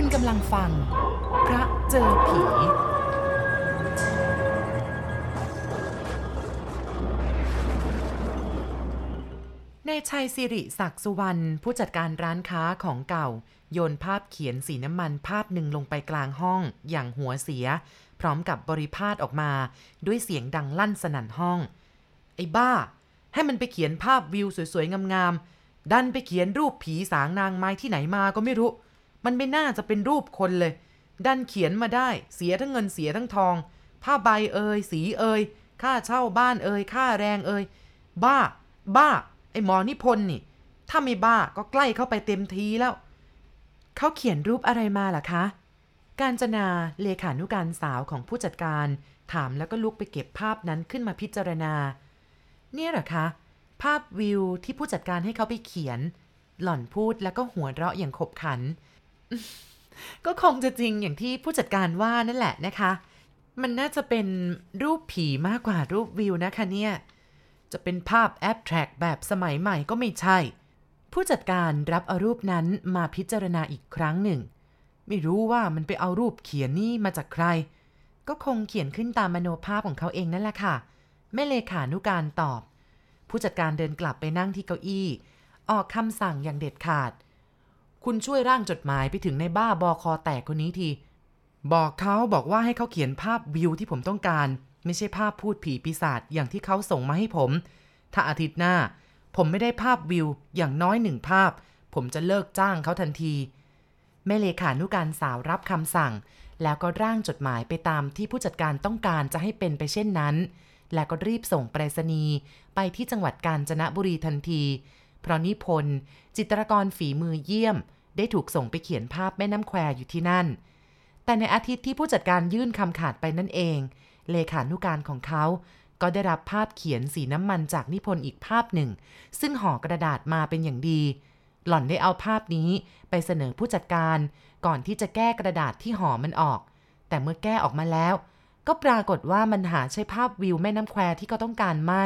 คุณกำลังฟัง พระเจอผี ในชัยสิริศักดิ์สุวรรณผู้จัดการร้านค้าของเก่า โยนภาพเขียนสีน้ำมันภาพหนึ่งลงไปกลางห้องอย่างหัวเสีย พร้อมกับบริพาทออกมาด้วยเสียงดังลั่นสนั่นห้อง ไอ้บ้า ให้มันไปเขียนภาพวิวสวยๆงามๆดันไปเขียนรูปผีสางนางไม้ที่ไหนมาก็ไม่รู้ มันไม่น่าจะเป็นรูปคนเลย ดันเขียนมาได้ เสียทั้งเงินเสียทั้งทอง ผ้าใบเอ่ยสีเอ่ยค่าเช่าบ้านเอ่ยค่าแรงเอ่ยบ้า บ้า ไอ้หมอนิพนธ์นี่ ถ้าไม่บ้าก็ใกล้เข้าไปเต็มทีแล้ว เขาเขียนรูปอะไรมาล่ะคะ การจนาเลขานุการสาวของผู้จัดการ ถามแล้วก็ลุกไปเก็บภาพนั้นขึ้นมาพิจารณา เนี่ยหรอคะ ภาพวิวที่ผู้จัดการให้เขาไปเขียน หล่อนพูดแล้วก็หัวเราะอย่างขบขัน ก็คงจะจริงอย่างที่ผู้จัดการว่านั่นแหละนะคะ มันน่าจะเป็นรูปผีมากกว่ารูปวิวนะคะเนี่ย จะเป็นภาพแอบแทร็กแบบสมัยใหม่ก็ไม่ใช่ ผู้จัดการรับเอารูปนั้นมาพิจารณาอีกครั้งหนึ่ง ไม่รู้ว่ามันไปเอารูปเขียนนี่มาจากใคร ก็คงเขียนขึ้นตามมโนภาพของเขาเองนั่นแหละค่ะ แม่เลขานุการตอบ ผู้จัดการเดินกลับไปนั่งที่เก้าอี้ ออกคำสั่งอย่างเด็ดขาด คุณช่วยร่างจดหมายไปถึงในบ้าบอคอแตกคนนี้ที บอกเขาบอกว่าให้เขาเขียนภาพวิวที่ผมต้องการ ไม่ใช่ภาพพูดผีปีศาจอย่างที่เขาส่งมาให้ผม ถ้าอาทิตย์หน้า ผมไม่ได้ภาพวิวอย่างน้อยหนึ่งภาพ ผมจะเลิกจ้างเขาทันทีแม่เลขานุการสาวรับคำสั่ง แล้วก็ร่างจดหมายไปตามที่ผู้จัดการต้องการจะให้เป็นไปเช่นนั้น แล้วก็รีบส่งไปรษณีย์ไปที่จังหวัดกาญจนบุรีทันที เพราะนิพนธ์จิตรกรฝีมือเยี่ยม ได้ถูกส่งไปเขียนภาพแม่น้ำแควอยู่ที่นั่น แต่ในอาทิตย์ที่ผู้จัดการยื่นคำขาดไปนั่นเอง เลขานุการของเขา ก็ได้รับภาพเขียนสีน้ำมันจากนิพนธ์อีกภาพหนึ่ง ซึ่งห่อกระดาษมาเป็นอย่างดี หล่อนได้เอาภาพนี้ไปเสนอผู้จัดการ ก่อนที่จะแก้กระดาษที่ห่อมันออก แต่เมื่อแก้ออกมาแล้ว ก็ปรากฏว่ามันหาใช่ภาพวิวแม่น้ำแควที่เขาต้องการไม่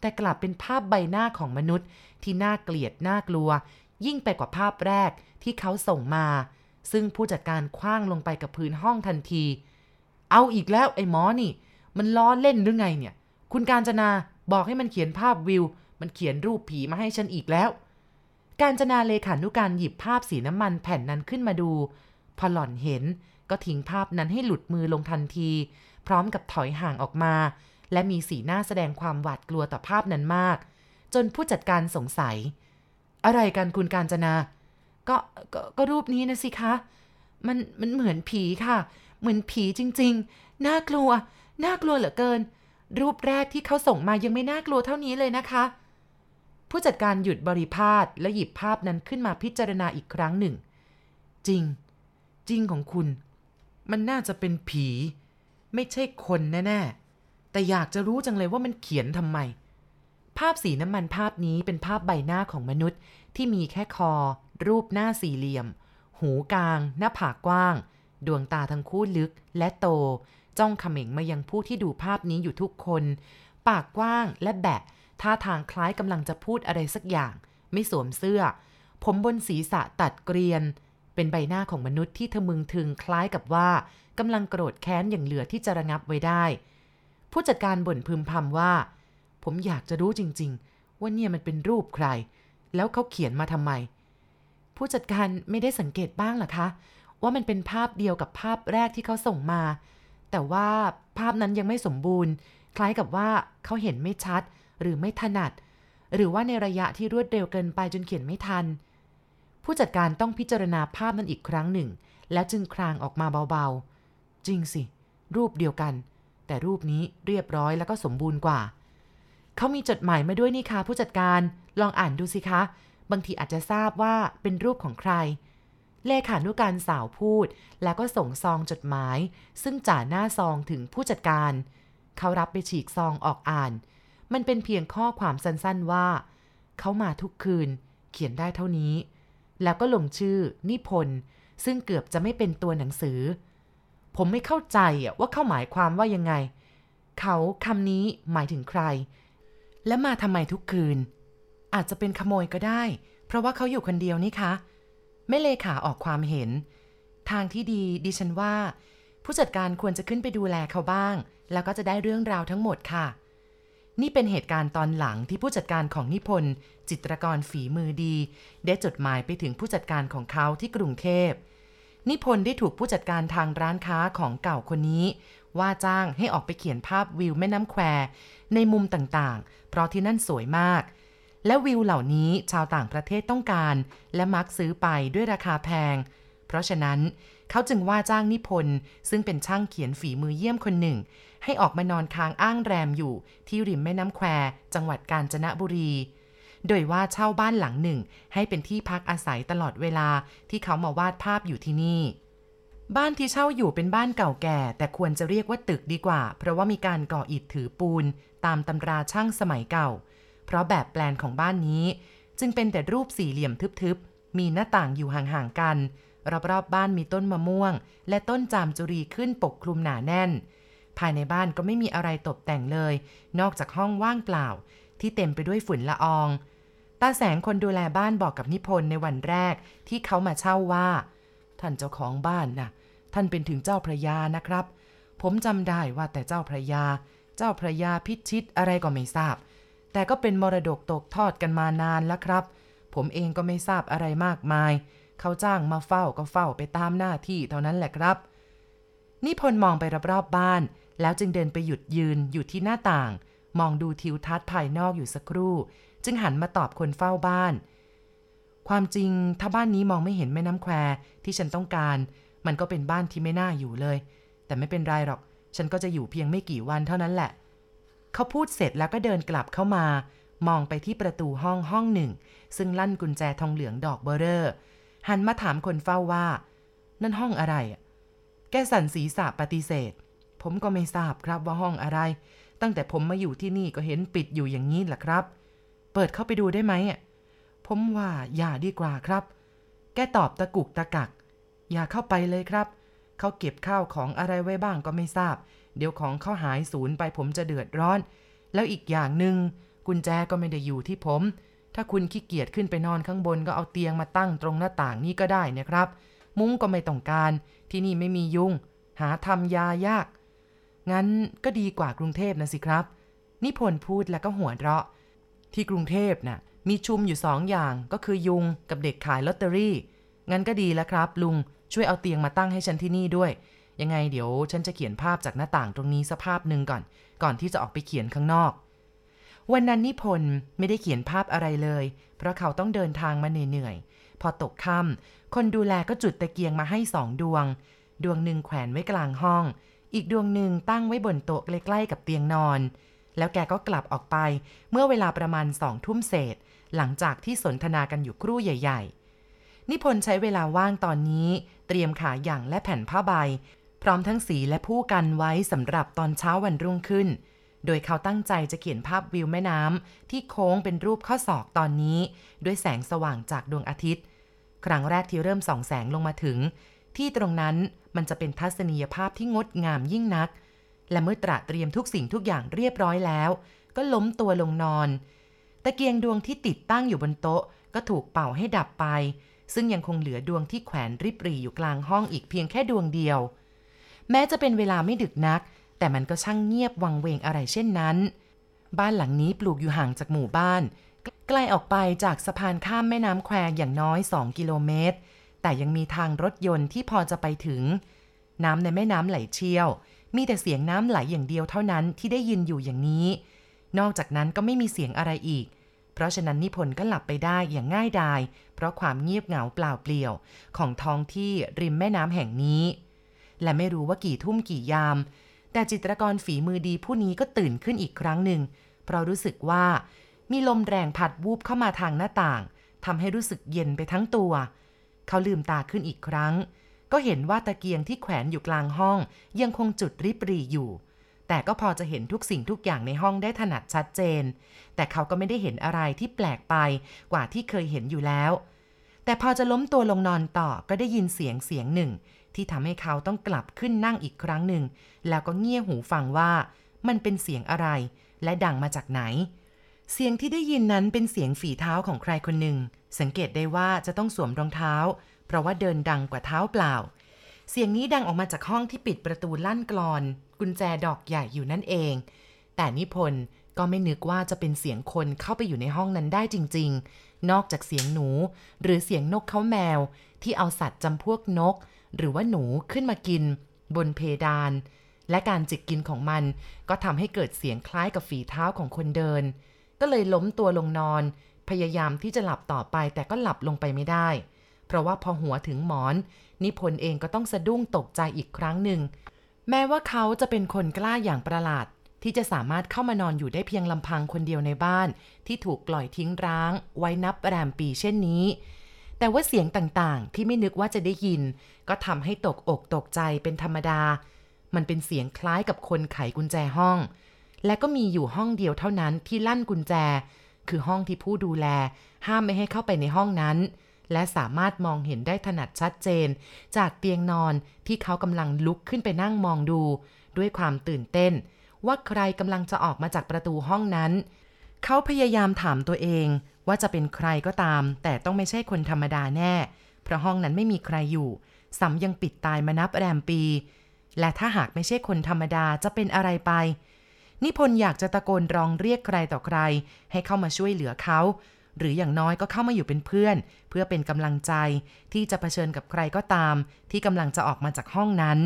แต่กลับเป็นภาพใบหน้าของมนุษย์ที่น่าเกลียดน่ากลัว ยิ่งไปกว่าภาพแรก ที่เขาส่งมา ซึ่งผู้จัดการคว้างลงไปกับพื้นห้องทันที เอาอีกแล้วไอ้หมอนี่ มันล้อเล่นหรือไงเนี่ย คุณการจนาบอกให้มันเขียนภาพวิว มันเขียนรูปผีมาให้ฉันอีกแล้ว การจนาเลขานุการหยิบภาพสีน้ำมันแผ่นนั้นขึ้นมาดู พอหล่อนเห็นก็ทิ้งภาพนั้นให้หลุดมือลงทันที พร้อมกับถอยห่างออกมา และมีสีหน้าแสดงความหวาดกลัวต่อภาพนั้นมาก จนผู้จัดการสงสัย อะไรกันคุณการจนา ก็กก็รูปนี้นะสิคะ มันมันเหมือนผีค่ะ เหมือนผีจริง ๆ น่ากลัว น่ากลัวเหลือเกิน รูปแรกที่เขาส่งมายังไม่น่ากลัวเท่านี้เลยนะคะ ผู้จัดการหยุดบริพาทและหยิบภาพนั้นขึ้นมาพิจารณาอีกครั้งหนึ่ง จริง จริงของคุณ มันน่าจะเป็นผี ไม่ใช่คนแน่ๆ แต่อยากจะรู้จังเลยว่ามันเขียนทำไมภาพสีน้ำมันภาพนี้เป็นภาพใบหน้าของมนุษย์ที่มีแค่คอ รูปหน้าสี่เหลี่ยม หูกลาง หน้าผากกว้าง ดวงตาทั้งคู่ลึกและโต จ้องเขม็งมายังผู้ที่ดูภาพนี้อยู่ทุกคน ปากกว้างและแบะ ท่าทางคล้ายกำลังจะพูดอะไรสักอย่าง ไม่สวมเสื้อ ผมบนศีรษะตัดเกรียน เป็นใบหน้าของมนุษย์ที่ทะมึงถึงคล้ายกับว่ากำลังโกรธแค้นอย่างเหลือที่จะระงับไว้ได้ ผู้จัดการบ่นพึมพำว่า ผมอยากจะรู้จริง ๆ ว่าเนี่ยมันเป็นรูปใคร แล้วเขาเขียนมาทำไม ผู้จัดการไม่ได้สังเกตบ้างหรอคะ ว่ามันเป็นภาพเดียวกับภาพแรกที่เขาส่งมา แต่ว่าภาพนั้นยังไม่สมบูรณ์ คล้ายกับว่าเขาเห็นไม่ชัด หรือไม่ถนัด หรือว่าในระยะที่รวดเร็วเกินไปจนเขียนไม่ทัน ผู้จัดการต้องพิจารณาภาพนั้นอีกครั้งหนึ่ง แล้วจึงครางออกมาเบาๆ จริงสิ รูปเดียวกัน แต่รูปนี้เรียบร้อยแล้วก็สมบูรณ์กว่าเขามีจดหมายมาด้วยนี่คะผู้จัดการลองอ่านดูสิคะ บางทีอาจจะทราบว่าเป็นรูปของใคร เลขานุการสาวพูด แล้วก็ส่งซองจดหมาย ซึ่งจ่าหน้าซองถึงผู้จัดการ เขารับไปฉีกซองออกอ่าน มันเป็นเพียงข้อความสั้นๆว่า เขามาทุกคืน เขียนได้เท่านี้ แล้วก็ลงชื่อ นิพนธ์ซึ่งเกือบจะไม่เป็นตัวหนังสือ ผมไม่เข้าใจว่าเข้าหมายความว่ายังไง เขาคำนี้หมายถึงใคร และมาทำไมทุกคืน อาจจะเป็นขโมยก็ได้ เพราะว่าเขาอยู่คนเดียวนี่คะแม่เลขาออกความเห็น ทางที่ดีดิฉันว่า ผู้จัดการควรจะขึ้นไปดูแลเขาบ้าง แล้วก็จะได้เรื่องราวทั้งหมดค่ะ นี่เป็นเหตุการณ์ตอนหลังที่ผู้จัดการของนิพนธ์จิตรกรฝีมือดี ได้จดหมายไปถึงผู้จัดการของเขาที่กรุงเทพนิพนธ์ได้ถูกผู้จัดการทางร้านค้าของเก่าคนนี้ ว่าจ้างให้ออกไปเขียนภาพวิวแม่น้ำแควในมุมต่างๆ เพราะที่นั่นสวยมาก และวิวเหล่านี้ชาวต่างประเทศต้องการ และมักซื้อไปด้วยราคาแพง เพราะฉะนั้นเขาจึงว่าจ้างนิพนธ์ซึ่งเป็นช่างเขียนฝีมือเยี่ยมคนหนึ่ง ให้ออกมานอนค้างอ้างแรมอยู่ที่ริมแม่น้ำแคว จังหวัดกาญจนบุรี โดยว่าเช่าบ้านหลังหนึ่ง ให้เป็นที่พักอาศัยตลอดเวลาที่เขามาวาดภาพอยู่ที่นี่บ้านที่เช่าอยู่เป็นบ้านเก่าแก่ แต่ควรจะเรียกว่าตึกดีกว่า เพราะว่ามีการก่ออิฐถือปูน ตามตำราช่างสมัยเก่า เพราะแบบแปลนของบ้านนี้ จึงเป็นแต่รูปสี่เหลี่ยมทึบๆ มีหน้าต่างอยู่ห่างๆกัน รอบๆบบ้านมีต้นมะม่วง และต้นจามจุรีขึ้นปกคลุมหนาแน่น ภายในบ้านก็ไม่มีอะไรตกแต่งเลย นอกจากห้องว่างเปล่า ที่เต็มไปด้วยฝุ่นละออง ตาแสงคนดูแลบ้านบอกกับนิพนธ์ในวันแรกที่เขามาเช่าว่า ท่านเจ้าของบ้านนะ่ะท่านเป็นถึงเจ้าพระยานะครับ ผมจำได้ว่าแต่เจ้าพระยา เจ้าพระยาพิชิตอะไรก็ไม่ทราบ แต่ก็เป็นมรดกตกทอดกันมานานแล้วครับ ผมเองก็ไม่ทราบอะไรมากมาย เขาจ้างมาเฝ้าก็เฝ้าไปตามหน้าที่เท่านั้นแหละครับ นิพนธ์มองไปรอบๆบ้าน แล้วจึงเดินไปหยุดยืนอยู่ที่หน้าต่าง มองดูทิวทัศน์ภายนอกอยู่สักครู่ จึงหันมาตอบคนเฝ้าบ้าน ความจริงถ้าบ้านนี้มองไม่เห็นแม่น้ำแควที่ฉันต้องการ มันก็เป็นบ้านที่ไม่น่าอยู่เลย แต่ไม่เป็นไรหรอก ฉันก็จะอยู่เพียงไม่กี่วันเท่านั้นแหละ เขาพูดเสร็จแล้วก็เดินกลับเข้ามา มองไปที่ประตูห้องห้องหนึ่ง ซึ่งลั่นกุญแจทองเหลืองดอกเบอร์เรอร์หันมาถามคนเฝ้าว่า นั่นห้องอะไร แกสันศีรษะปฏิเสธ ผมก็ไม่ทราบครับว่าห้องอะไร ตั้งแต่ผมมาอยู่ที่นี่ก็เห็นปิดอยู่อย่างนี้แหละครับ เปิดเข้าไปดูได้ไหมผมว่าอย่าดีกว่าครับ แกตอบตะกุกตะกัก อย่าเข้าไปเลยครับ เขาเก็บข้าวของอะไรไว้บ้างก็ไม่ทราบ เดี๋ยวของเขาหายสูญไปผมจะเดือดร้อน แล้วอีกอย่างหนึ่งกุญแจก็ไม่ได้อยู่ที่ผม ถ้าคุณขี้เกียจขึ้นไปนอนข้างบนก็เอาเตียงมาตั้งตรงหน้าต่างนี่ก็ได้นะครับ มุ้งก็ไม่ต้องการ ที่นี่ไม่มียุง หาทำยายาก งั้นก็ดีกว่ากรุงเทพนะสิครับ นิพนธ์พูดแล้วก็หัวเราะ ที่กรุงเทพน่ะมีชุมอยู่สองอย่างก็คือยุงกับเด็กขายลอตเตอรี่ งั้นก็ดีแล้วครับ ลุงช่วยเอาเตียงมาตั้งให้ฉันที่นี่ด้วย ยังไงเดี๋ยวฉันจะเขียนภาพจากหน้าต่างตรงนี้สักภาพหนึ่งก่อน ก่อนที่จะออกไปเขียนข้างนอก วันนั้นนิพนธ์ไม่ได้เขียนภาพอะไรเลย เพราะเขาต้องเดินทางมาเหนื่อยๆ พอตกค่ำคนดูแลก็จุดตะเกียงมาให้สองดวง ดวงหนึ่งแขวนไว้กลางห้อง อีกดวงหนึ่งตั้งไว้บนโต๊ะใกล้ๆกับเตียงนอน แล้วแกก็กลับออกไป เมื่อเวลาประมาณสองทุ่มเศษ หลังจากที่สนทนากันอยู่ครู่ใหญ่ ๆนิพนธ์ใช้เวลาว่างตอนนี้ เตรียมขาหย่างและแผ่นผ้าใบ พร้อมทั้งสีและผู้กันไว้สำหรับตอนเช้าวันรุ่งขึ้น โดยเขาตั้งใจจะเขียนภาพวิวแม่น้ำที่โค้งเป็นรูปข้อศอกตอนนี้ ด้วยแสงสว่างจากดวงอาทิตย์ ครั้งแรกที่เริ่มส่องแสงลงมาถึง ที่ตรงนั้นมันจะเป็นทัศนียภาพที่งดงามยิ่งนัก และเมื่อตระเตรียมทุกสิ่งทุกอย่างเรียบร้อยแล้ว ก็ล้มตัวลงนอนตะเกียงดวงที่ติดตั้งอยู่บนโต๊ะ ก็ถูกเป่าให้ดับไป ซึ่งยังคงเหลือดวงที่แขวนริบหรี่อยู่กลางห้องอีกเพียงแค่ดวงเดียว แม้จะเป็นเวลาไม่ดึกนัก แต่มันก็ช่างเงียบวังเวงอะไรเช่นนั้น บ้านหลังนี้ปลูกอยู่ห่างจากหมู่บ้านใกลออกไปจากสะพานข้ามแม่น้ำแควอย่างน้อย 2 กิโลเมตร แต่ยังมีทางรถยนต์ที่พอจะไปถึง น้ำในแม่น้ำไหลเชี่ยว มีแต่เสียงน้ำไหลอย่างเดียวเท่านั้นที่ได้ยินอยู่อย่างนี้ นอกจากนั้นก็ไม่มีเสียงอะไรอีกเพราะฉะนั้นนิพนธ์ก็หลับไปได้อย่างง่ายดาย เพราะความเงียบเหงาเปล่าเปลี่ยว ของท้องที่ริมแม่น้ำแห่งนี้ และไม่รู้ว่ากี่ทุ่มกี่ยาม แต่จิตรกรฝีมือดีผู้นี้ก็ตื่นขึ้นอีกครั้งหนึ่ง เพราะรู้สึกว่า มีลมแรงพัดวูบเข้ามาทางหน้าต่างทำให้รู้สึกเย็นไปทั้งตัว เขาลืมตาขึ้นอีกครั้ง ก็เห็นว่าตะเกียงที่แขวนอยู่กลางห้อง ยังคงจุดริบหรี่อยู่ แต่ก็พอจะเห็นทุกสิ่งทุกอย่างในห้องได้ถนัดชัดเจน แต่เขาก็ไม่ได้เห็นอะไรที่แปลกไปกว่าที่เคยเห็นอยู่แล้วแต่พอจะล้มตัวลงนอนต่อก็ได้ยินเสียงเสียงหนึ่ง ที่ทำให้เขาต้องกลับขึ้นนั่งอีกครั้งหนึ่ง แล้วก็เงี่ยหูฟังว่ามันเป็นเสียงอะไร และดังมาจากไหน เสียงที่ได้ยินนั้นเป็นเสียงฝีเท้าของใครคนหนึ่ง สังเกตได้ว่าจะต้องสวมรองเท้า เพราะว่าเดินดังกว่าเท้าเปล่า เสียงนี้ดังออกมาจากห้องที่ปิดประตูลั่นกรอน กุญแจดอกใหญ่อยู่นั่นเอง แต่นิพนธ์ก็ไม่นึกว่าจะเป็นเสียงคนเข้าไปอยู่ในห้องนั้นได้จริง ๆ นอกจากเสียงหนู หรือเสียงนกเขาแมว ที่เอาสัตว์จำพวกนก หรือว่าหนูขึ้นมากิน บนเพดาน และการจิกกินของมันก็ทำให้เกิดเสียงคล้ายกับฝีเท้าของคนเดิน ก็เลยล้มตัวลงนอน พยายามที่จะหลับต่อไปแต่ก็หลับลงไปไม่ได้ เพราะว่าพอหัวถึงหมอน นิพนธ์เองก็ต้องสะดุ้งตกใจอีกครั้งหนึ่ง แม้ว่าเขาจะเป็นคนกล้าอย่างประหลาดที่จะสามารถเข้ามานอนอยู่ได้เพียงลำพังคนเดียวในบ้าน ที่ถูกปล่อยทิ้งร้าง ไว้นับแรมปีเช่นนี้ แต่ว่าเสียงต่างๆ ที่ไม่นึกว่าจะได้ยิน ก็ทำให้ตกอกตกใจเป็นธรรมดา มันเป็นเสียงคล้ายกับคนไขกุญแจห้อง และก็มีอยู่ห้องเดียวเท่านั้นที่ลั่นกุญแจ คือห้องที่ผู้ดูแล ห้ามไม่ให้เข้าไปในห้องนั้น และสามารถมองเห็นได้ถนัดชัดเจน จากเตียงนอนที่เขากำลังลุกขึ้นไปนั่งมองดู ด้วยความตื่นเต้น ว่าใครกำลังจะออกมาจากประตูห้องนั้น เขาพยายามถามตัวเอง ว่าจะเป็นใครก็ตาม แต่ต้องไม่ใช่คนธรรมดาแน่ เพราะห้องนั้นไม่มีใครอยู่สำยังปิดตายมานับแรมปี และถ้าหากไม่ใช่คนธรรมดาจะเป็นอะไรไป นิพนธ์อยากจะตะโกนร้องเรียกใครต่อใคร ให้เข้ามาช่วยเหลือเขา หรืออย่างน้อยก็เข้ามาอยู่เป็นเพื่อน เพื่อเป็นกำลังใจที่จะเผชิญกับใครก็ตาม ที่กำลังจะออกมาจากห้องนั้น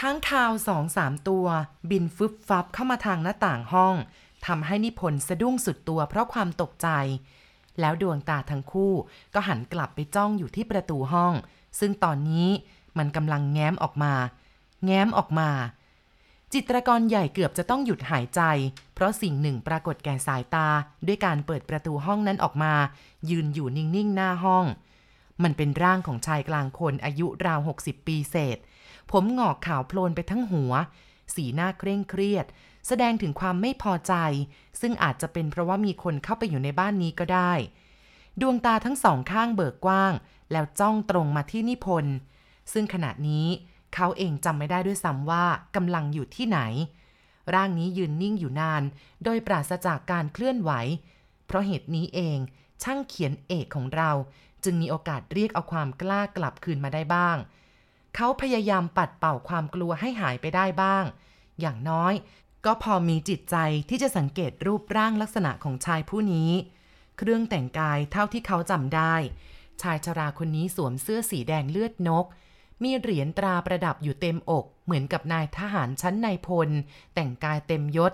ข้างคาวสองสามตัว บินฟึบฟับเข้ามาทางหน้าต่างห้องทำให้นิพนธ์สะดุ้งสุดตัวเพราะความตกใจ แล้วดวงตาทั้งคู่ก็หันกลับไปจ้องอยู่ที่ประตูห้อง ซึ่งตอนนี้มันกำลังแง้มออกมา แง้มออกมา จิตรกรใหญ่เกือบจะต้องหยุดหายใจ เพราะสิ่งหนึ่งปรากฏแก่สายตาด้วยการเปิดประตูห้องนั้นออกมา ยืนอยู่นิ่งๆหน้าห้อง มันเป็นร่างของชายกลางคนอายุราว 60 ปีเศษ ผมหงอกขาวโพลนไปทั้งหัว สีหน้าเคร่งเครียด แสดงถึงความไม่พอใจ ซึ่งอาจจะเป็นเพราะว่ามีคนเข้าไปอยู่ในบ้านนี้ก็ได้ ดวงตาทั้งสองข้างเบิกกว้าง แล้วจ้องตรงมาที่นิพนธ์ซึ่งขณะนี้เขาเองจำไม่ได้ด้วยซ้ำว่ากำลังอยู่ที่ไหน ร่างนี้ยืนนิ่งอยู่นาน โดยปราศจากการเคลื่อนไหว เพราะเหตุนี้เองช่างเขียนเอกของเรา จึงมีโอกาสเรียกเอาความกล้ากลับคืนมาได้บ้าง เขาพยายามปัดเป่าความกลัวให้หายไปได้บ้าง อย่างน้อย ก็พอมีจิตใจที่จะสังเกตรูปร่างลักษณะของชายผู้นี้ เครื่องแต่งกายเท่าที่เขาจำได้ ชายชราคนนี้สวมเสื้อสีแดงเลือดนก มีเหรียญตราประดับอยู่เต็มอก เหมือนกับนายทหารชั้นนายพล แต่งกายเต็มยศ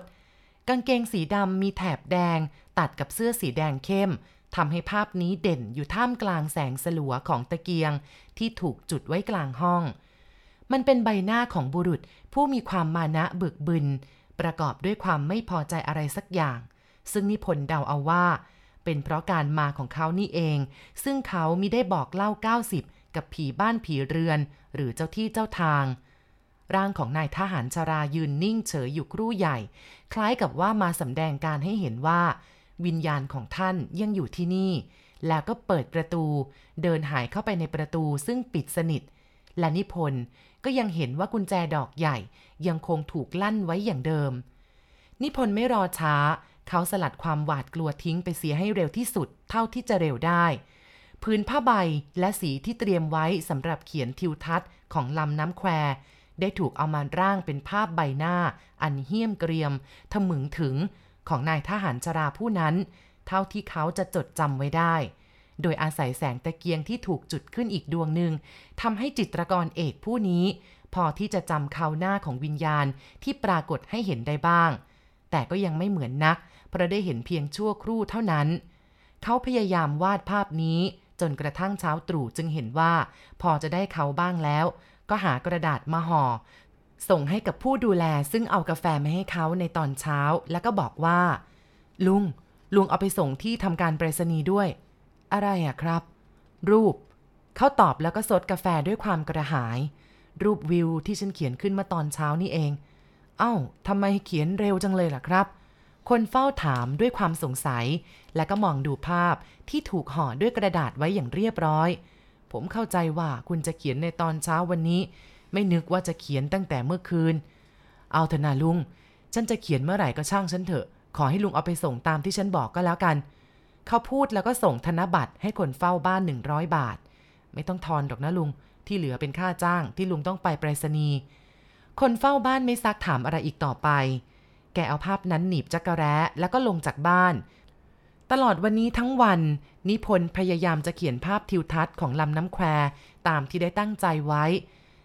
กางเกงสีดำมีแถบแดง ตัดกับเสื้อสีแดงเข้มทำให้ภาพนี้เด่นอยู่ท่ามกลางแสงสลัวของตะเกียง ที่ถูกจุดไว้กลางห้อง มันเป็นใบหน้าของบุรุษผู้มีความมานะบึกบึน ประกอบด้วยความไม่พอใจอะไรสักอย่าง ซึ่งนิพนธ์เดาเอาว่า เป็นเพราะการมาของเขานี่เอง ซึ่งเขามิได้บอกเล่า 90 กับผีบ้านผีเรือน หรือเจ้าที่เจ้าทาง ร่างของนายทหารชรายืนนิ่งเฉยอยู่ครู่ใหญ่ คล้ายกับว่ามาสำแดงการให้เห็นว่า วิญญาณของท่านยังอยู่ที่นี่ แล้วก็เปิดประตู เดินหายเข้าไปในประตูซึ่งปิดสนิท และนิพนธ์ก็ยังเห็นว่ากุญแจดอกใหญ่ยังคงถูกลั่นไว้อย่างเดิม นิพนธ์ไม่รอช้า เขาสลัดความหวาดกลัวทิ้งไปเสียให้เร็วที่สุดเท่าที่จะเร็วได้พื้นผ้าใบและสีที่เตรียมไว้สำหรับเขียนทิวทัศน์ของลำน้ำแคว ได้ถูกเอามาร่างเป็นภาพใบหน้า อันเหี้ยมเกรียมทะมึงถึงของนายทหารชราผู้นั้น เท่าที่เขาจะจดจำไว้ได้ โดยอาศัยแสงตะเกียงที่ถูกจุดขึ้นอีกดวงหนึ่งทำให้จิตรกรเอกผู้นี้ พอที่จะจำเขาหน้าของวิญญาณที่ปรากฏให้เห็นได้บ้าง แต่ก็ยังไม่เหมือนนัก เพราะได้เห็นเพียงชั่วครู่เท่านั้น เขาพยายามวาดภาพนี้ จนกระทั่งเช้าตรู่จึงเห็นว่า พอจะได้เขาบ้างแล้ว ก็หากระดาษมาห่อส่งให้กับผู้ดูแลซึ่งเอากาแฟมาให้เขาในตอนเช้า แล้วก็บอกว่า ลุง ลุงเอาไปส่งที่ทำการไปรษณีย์ด้วย อะไรอะครับ รูป เขาตอบแล้วก็สดกาแฟด้วยความกระหาย รูปวิวที่ฉันเขียนขึ้นมาตอนเช้านี่เอง เอ้าทำไมเขียนเร็วจังเลยล่ะครับ คนเฝ้าถามด้วยความสงสัย และก็มองดูภาพที่ถูกห่อด้วยกระดาษไว้อย่างเรียบร้อย ผมเข้าใจว่าคุณจะเขียนในตอนเช้าวันนี้ ไม่นึกว่าจะเขียนตั้งแต่เมื่อคืน เอาเถอะนาลุง ฉันจะเขียนเมื่อไหร่ก็ช่างฉันเถอะ ขอให้ลุงเอาไปส่งตามที่ฉันบอกก็แล้วกัน เขาพูดแล้วก็ส่งธนบัตรให้คนเฝ้าบ้าน 100 บาท ไม่ต้องทอนดอกนะลุง ที่เหลือเป็นค่าจ้างที่ลุงต้องไปไปรษณีย์คนเฝ้าบ้านไม่ซักถามอะไรอีกต่อไป แกเอาภาพนั้นหนีบจักระแร้แล้วก็ลงจากบ้าน ตลอดวันนี้ทั้งวัน นิพนธ์พยายามจะเขียนภาพทิวทัศน์ของลำน้ำแควตามที่ได้ตั้งใจไว้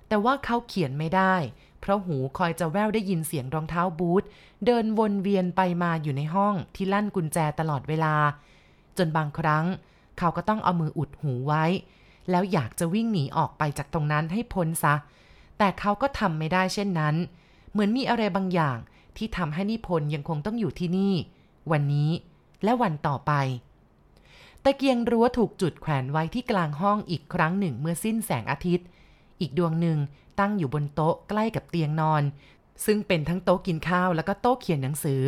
แต่ว่าเขาเขียนไม่ได้ เพราะหูคอยจะแววได้ยินเสียงรองเท้าบูทเดินวนเวียนไปมาอยู่ในห้องที่ลั่นกุญแจตลอดเวลา จนบางครั้ง เขาก็ต้องเอามืออุดหูไว้ แล้วอยากจะวิ่งหนีออกไปจากตรงนั้นให้พ้นซะ แต่เขาก็ทำไม่ได้เช่นนั้น เหมือนมีอะไรบางอย่างที่ทำให้นิพนธ์ยังคงต้องอยู่ที่นี่ วันนี้และวันต่อไป ตะเกียงรั้วถูกจุดแขวนไว้ที่กลางห้องอีกครั้งหนึ่งเมื่อสิ้นแสงอาทิตย์ อีกดวงหนึ่งตั้งอยู่บนโต๊ะใกล้กับเตียงนอน ซึ่งเป็นทั้งโต๊ะกินข้าวแล้วก็โต๊ะเขียนหนังสือ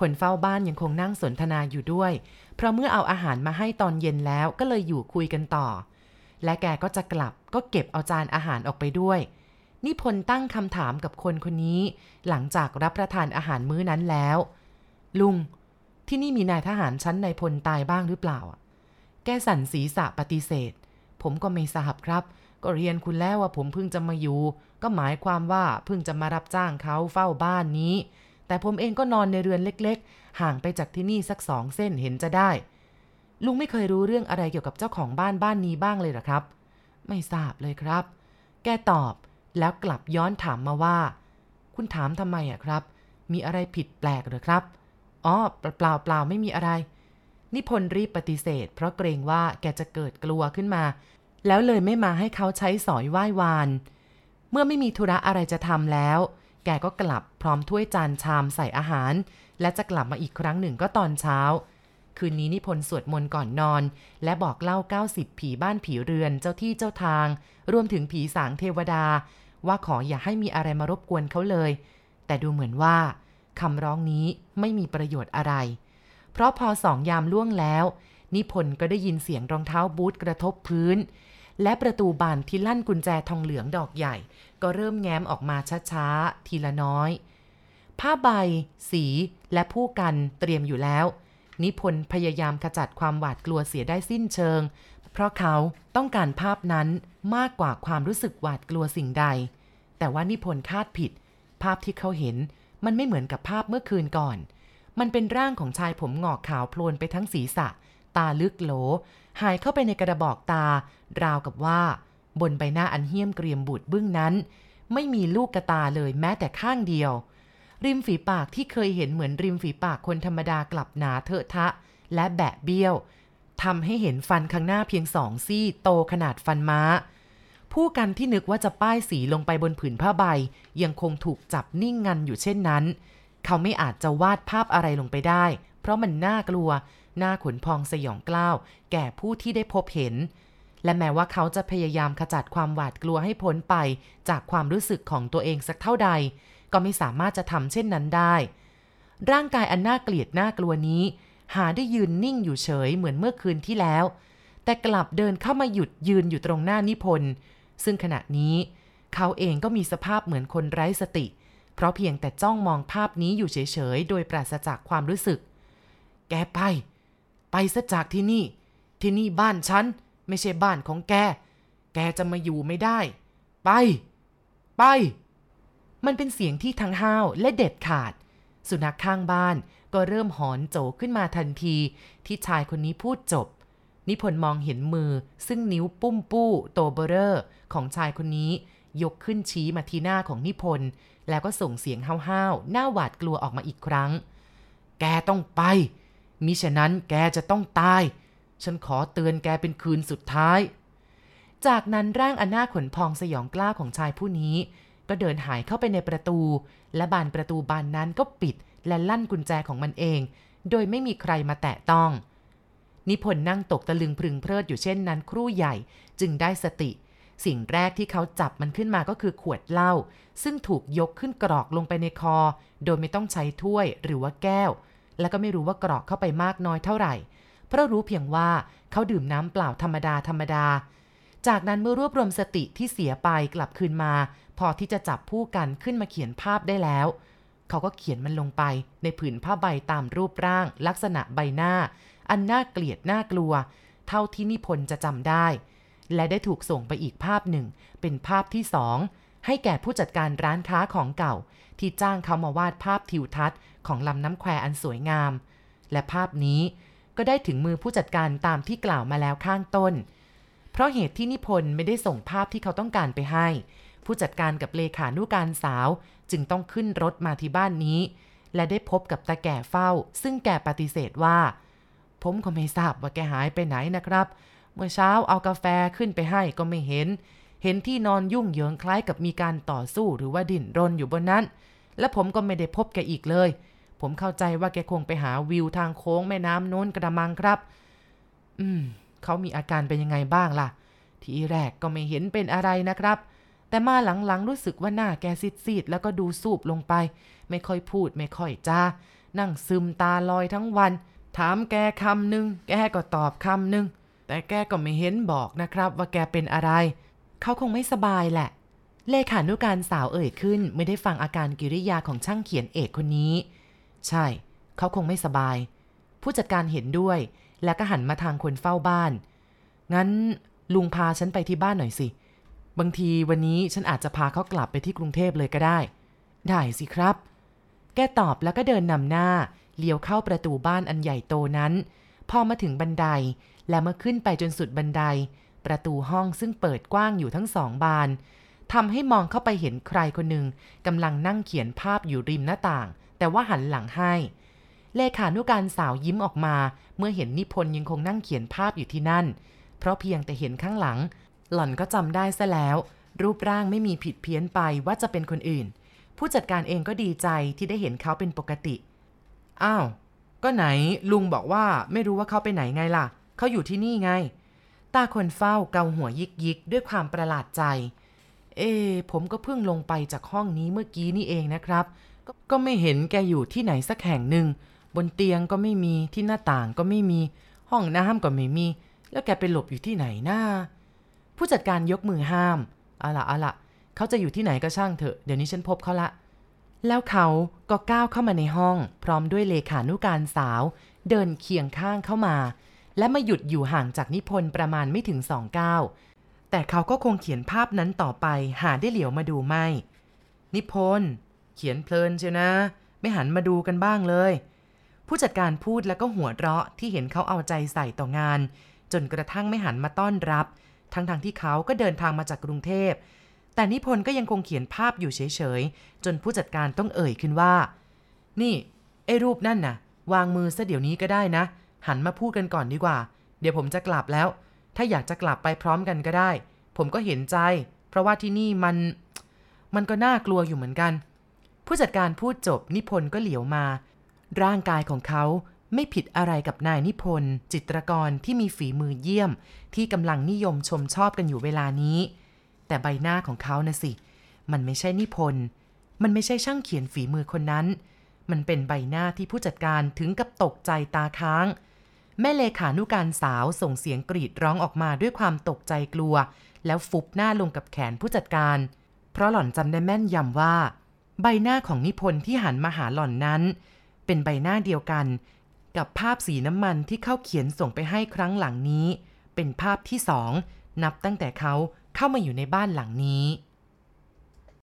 คนเฝ้าบ้านยังคงนั่งสนทนาอยู่ด้วย เพราะเมื่อเอาอาหารมาให้ตอนเย็นแล้วก็เลยอยู่คุยกันต่อ และแกก็จะกลับก็เก็บเอาจานอาหารออกไปด้วย นิพนธ์ตั้งคำถามกับคนคนนี้ หลังจากรับประทานอาหารมื้อนั้นแล้ว ลุง ที่นี่มีนายทหารชั้นในพลตายบ้างหรือเปล่า แกสั่นศีรษะปฏิเสธ ผมก็ไม่ทราบครับ ก็เรียนคุณแล้วว่าผมเพิ่งจะมาอยู่ ก็หมายความว่าเพิ่งจะมารับจ้างเขาเฝ้าบ้านนี้ แต่ผมเองก็นอนในเรือนเล็กๆ ห่างไปจากที่นี่สักสองเส้นเห็นจะได้ ลุงไม่เคยรู้เรื่องอะไรเกี่ยวกับเจ้าของบ้านบ้านนี้บ้างเลยหรอครับ ไม่ทราบเลยครับ แกตอบแล้วกลับย้อนถามมาว่า คุณถามทำไมอะครับ มีอะไรผิดแปลกหรือครับ อ๋อเปล่าเปล่าไม่มีอะไร นิพนธ์รีบปฏิเสธ เพราะเกรงว่าแกจะเกิดกลัวขึ้นมา แล้วเลยไม่มาให้เขาใช้สอยไหว้วาน เมื่อไม่มีธุระอะไรจะทำแล้ว แกก็กลับพร้อมถ้วยจานชามใส่อาหาร และจะกลับมาอีกครั้งหนึ่งก็ตอนเช้า คืนนี้นิพนธ์สวดมนต์ก่อนนอน และบอกเล่า 90 ผีบ้านผีเรือนเจ้าที่เจ้าทาง รวมถึงผีสางเทวดา ว่าขออย่าให้มีอะไรมารบกวนเขาเลย แต่ดูเหมือนว่าคำร้องนี้ไม่มีประโยชน์อะไร เพราะพอสองยามล่วงแล้ว นิพนธ์ก็ได้ยินเสียงรองเท้าบูทกระทบพื้น และประตูบานที่ลั่นกุญแจทองเหลืองดอกใหญ่ ก็เริ่มแง้มออกมาช้าๆ ทีละน้อย ผ้าใบ สีและผู้กันเตรียมอยู่แล้ว นิพนธ์พยายามขจัดความหวาดกลัวเสียได้สิ้นเชิง เพราะเขาต้องการภาพนั้นมากกว่าความรู้สึกหวาดกลัวสิ่งใด แต่ว่านิพนธ์คาดผิด ภาพที่เขาเห็นมันไม่เหมือนกับภาพเมื่อคืนก่อน มันเป็นร่างของชายผมหงอกขาวโพลนไปทั้งศีรษะ ตาลึกโหล หายเข้าไปในกระบอกตา ราวกับว่า บนใบหน้าอันเหี้ยมเกรียมบุตรบึ้งนั้น ไม่มีลูกกระตาเลยแม้แต่ข้างเดียว ริมฝีปากที่เคยเห็นเหมือนริมฝีปากคนธรรมดากลับหนาเถอะทะ และแบะเบี้ยวทำให้เห็นฟันข้างหน้าเพียงสองซี่โตขนาดฟันม้า ผู้กันที่นึกว่าจะป้ายสีลงไปบนผืนผ้าใบ ยังคงถูกจับนิ่งงันอยู่เช่นนั้น เขาไม่อาจจะวาดภาพอะไรลงไปได้ เพราะมันน่ากลัว หน่าขนพองสยองกล้าว แก่ผู้ที่ได้พบเห็น และแม้ว่าเขาจะพยายามขจัดความหวาดกลัวให้พ้นไปจากความรู้สึกของตัวเองสักเท่าใด ก็ไม่สามารถจะทำเช่นนั้นได้ ร่างกายอันน่าเกลียดน่ากลัวนี้ หาได้ยืนนิ่งอยู่เฉยเหมือนเมื่อคืนที่แล้ว แต่กลับเดินเข้ามาหยุดยืนอยู่ตรงหน้านิพนธ์ซึ่งขณะนี้เขาเองก็มีสภาพเหมือนคนไร้สติ เพราะเพียงแต่จ้องมองภาพนี้อยู่เฉยๆ โดยปราศจากความรู้สึก แกไป ไปซะจากที่นี่ ที่นี่บ้านฉัน ไม่ใช่บ้านของแก แกจะมาอยู่ไม่ได้ ไป ไป มันเป็นเสียงที่ทั้งห้าวและเด็ดขาด สุนัขข้างบ้านก็เริ่มหอนโจขึ้นมาทันทีที่ชายคนนี้พูดจบ นิพนธ์มองเห็นมือซึ่งนิ้วปุ้มปู้โตเบอเรอร์ของชายคนนี้ยกขึ้นชี้มาที่หน้าของนิพนธ์แล้วก็ส่งเสียงห้าวๆหน้าหวาดกลัวออกมาอีกครั้ง แกต้องไป มิฉะนั้นแกจะต้องตาย ฉันขอเตือนแกเป็นคืนสุดท้าย จากนั้นร่างอนาขนพองสยองกล้าของชายผู้นี้ ก็เดินหายเข้าไปในประตู และบานประตูบานนั้นก็ปิดและลั่นกุญแจของมันเอง โดยไม่มีใครมาแตะต้อง นิพนธ์นั่งตกตะลึงพึงเพลิดอยู่เช่นนั้นครู่ใหญ่จึงได้สติ สิ่งแรกที่เขาจับมันขึ้นมาก็คือขวดเหล้าซึ่งถูกยกขึ้นกรอกลงไปในคอ โดยไม่ต้องใช้ถ้วยหรือว่าแก้ว และก็ไม่รู้ว่ากรอกเข้าไปมากน้อยเท่าไหร่ เพราะรู้เพียงว่าเขาดื่มน้ำเปล่าธรรมดาธรรมดา จากนั้นเมื่อรวบรวมสติที่เสียไปกลับคืนมา พอที่จะจับผู้กันขึ้นมาเขียนภาพได้แล้ว เขาก็เขียนมันลงไปในผืนผ้าใบตามรูปร่าง ลักษณะใบหน้า อันน่าเกลียดน่ากลัว เท่าที่นิพนธ์จะจำได้ และได้ถูกส่งไปอีกภาพหนึ่ง เป็นภาพที่สอง ให้แก่ผู้จัดการร้านค้าของเก่า ที่จ้างเขามาวาดภาพทิวทัศน์ของลำน้ำแควอันสวยงาม และภาพนี้ก็ได้ถึงมือผู้จัดการตามที่กล่าวมาแล้วข้างต้น เพราะเหตุที่นิพนธ์ไม่ได้ส่งภาพที่เขาต้องการไปให้ ผู้จัดการกับเลขานุการสาวจึงต้องขึ้นรถมาที่บ้านนี้ และได้พบกับตาแก่เฝ้า ซึ่งแกปฏิเสธว่า ผมก็ไม่ทราบว่าแกหายไปไหนนะครับ เมื่อเช้าเอากาแฟขึ้นไปให้ก็ไม่เห็น เห็นที่นอนยุ่งเหยิงคล้ายกับมีการต่อสู้หรือว่าดิ้นรนอยู่บนนั้น และผมก็ไม่ได้พบแกอีกเลย ผมเข้าใจว่าแกคงไปหาวิวทางโค้งแม่น้ำโน้นกระมังครับ อืม เขามีอาการเป็นยังไงบ้างล่ะ ทีแรกก็ไม่เห็นเป็นอะไรนะครับ แต่มาหลังๆรู้สึกว่าหน้าแกซีดๆแล้วก็ดูสูบลงไป ไม่ค่อยพูดไม่ค่อยจา นั่งซึมตาลอยทั้งวัน ถามแกคำหนึ่งแกก็ตอบคำหนึ่งแต่แกก็ไม่เห็นบอกนะครับว่าแกเป็นอะไร เขาคงไม่สบายแหละ เลขานุการสาวเอ่ยขึ้นไม่ได้ฟังอาการกิริยาของช่างเขียนเอกคนนี้ ใช่ เขาคงไม่สบาย ผู้จัดการเห็นด้วย แล้วก็หันมาทางคนเฝ้าบ้าน งั้นลุงพาฉันไปที่บ้านหน่อยสิ บางทีวันนี้ฉันอาจจะพาเขากลับไปที่กรุงเทพเลยก็ได้ ได้สิครับ แกตอบแล้วก็เดินนำหน้า เลี้ยวเข้าประตูบ้านอันใหญ่โตนั้น พอมาถึงบันไดและเมื่อขึ้นไปจนสุดบันได ประตูห้องซึ่งเปิดกว้างอยู่ทั้งสองบานทำให้มองเข้าไปเห็นใครคนหนึ่งกำลังนั่งเขียนภาพอยู่ริมหน้าต่าง แต่ว่าหันหลังให้ เลขานุการสาวยิ้มออกมา เมื่อเห็นนิพนธ์ยังคงนั่งเขียนภาพอยู่ที่นั่น เพราะเพียงแต่เห็นข้างหลัง หล่อนก็จำได้ซะแล้ว รูปร่างไม่มีผิดเพี้ยนไปว่าจะเป็นคนอื่น ผู้จัดการเองก็ดีใจที่ได้เห็นเขาเป็นปกติ อ้าว ก็ไหนลุงบอกว่าไม่รู้ว่าเขาไปไหนไงล่ะ เขาอยู่ที่นี่ไง ตาคนเฝ้าเกาหัวยิกยิกด้วยความประหลาดใจ เอ ผมก็เพิ่งลงไปจากห้องนี้เมื่อกี้นี่เองนะครับ ก็ไม่เห็นแกอยู่ที่ไหนสักแห่งหนึ่ง บนเตียงก็ไม่มีที่หน้าต่างก็ไม่มี ห้องน้ำก็ไม่มี แล้วแกไปหลบอยู่ที่ไหนหน้า ผู้จัดการยกมือห้ามเอาละเอาละเขาจะอยู่ที่ไหนก็ช่างเถอะ เดี๋ยวนี้ฉันพบเขาละ แล้วเขาก็ก้าวเข้ามาในห้อง พร้อมด้วยเลขานุการสาว เดินเคียงข้างเข้ามา และมาหยุดอยู่ห่างจากนิพนธ์ประมาณไม่ถึงสองก้าวแต่เขาก็คงเขียนภาพนั้นต่อไปหาได้เหลียวมาดูไม่ นิพนธ์เขียนเพลินเชียวนะ ไม่หันมาดูกันบ้างเลย ผู้จัดการพูดแล้วก็หัวเราะที่เห็นเขาเอาใจใส่ต่องาน จนกระทั่งไม่หันมาต้อนรับ ทั้งๆทที่เขาก็เดินทางมาจากกรุงเทพ แต่นิพนธ์ก็ยังคงเขียนภาพอยู่เฉยๆ จนผู้จัดการต้องเอ่ยขึ้นว่า นี่ไอ้รูปนั่นน่ะ วางมือซะเดี๋ยวนี้ก็ได้นะ หันมาพูดกันก่อนดีกว่า เดี๋ยวผมจะกลับแล้ว ถ้าอยากจะกลับไปพร้อมกันก็ได้ ผมก็เห็นใจ เพราะว่าที่นี่มัน มันก็น่ากลัวอยู่เหมือนกัน ผู้จัดการพูดจบนิพนธ์ก็เหลียวมา ร่างกายของเขาไม่ผิดอะไรกับนายนิพนธ์จิตรกรที่มีฝีมือเยี่ยม ที่กำลังนิยมชมชอบกันอยู่เวลานี้ แต่ใบหน้าของเขานะสิ มันไม่ใช่นิพนธ์มันไม่ใช่ช่างเขียนฝีมือคนนั้น มันเป็นใบหน้าที่ผู้จัดการถึงกับตกใจตาค้าง แม่เลขานุการสาวส่งเสียงกรีดร้องออกมาด้วยความตกใจกลัว แล้วฟุบหน้าลงกับแขนผู้จัดการ เพราะหล่อนจำได้แม่นยำว่า ใบหน้าของนิพนธ์ที่หันมาหาหล่อนนั้น เป็นใบหน้าเดียวกัน กับภาพสีน้ำมันที่เขาเขียนส่งไปให้ครั้งหลังนี้ เป็นภาพที่สองนับตั้งแต่เขาเข้ามาอยู่ในบ้านหลังนี้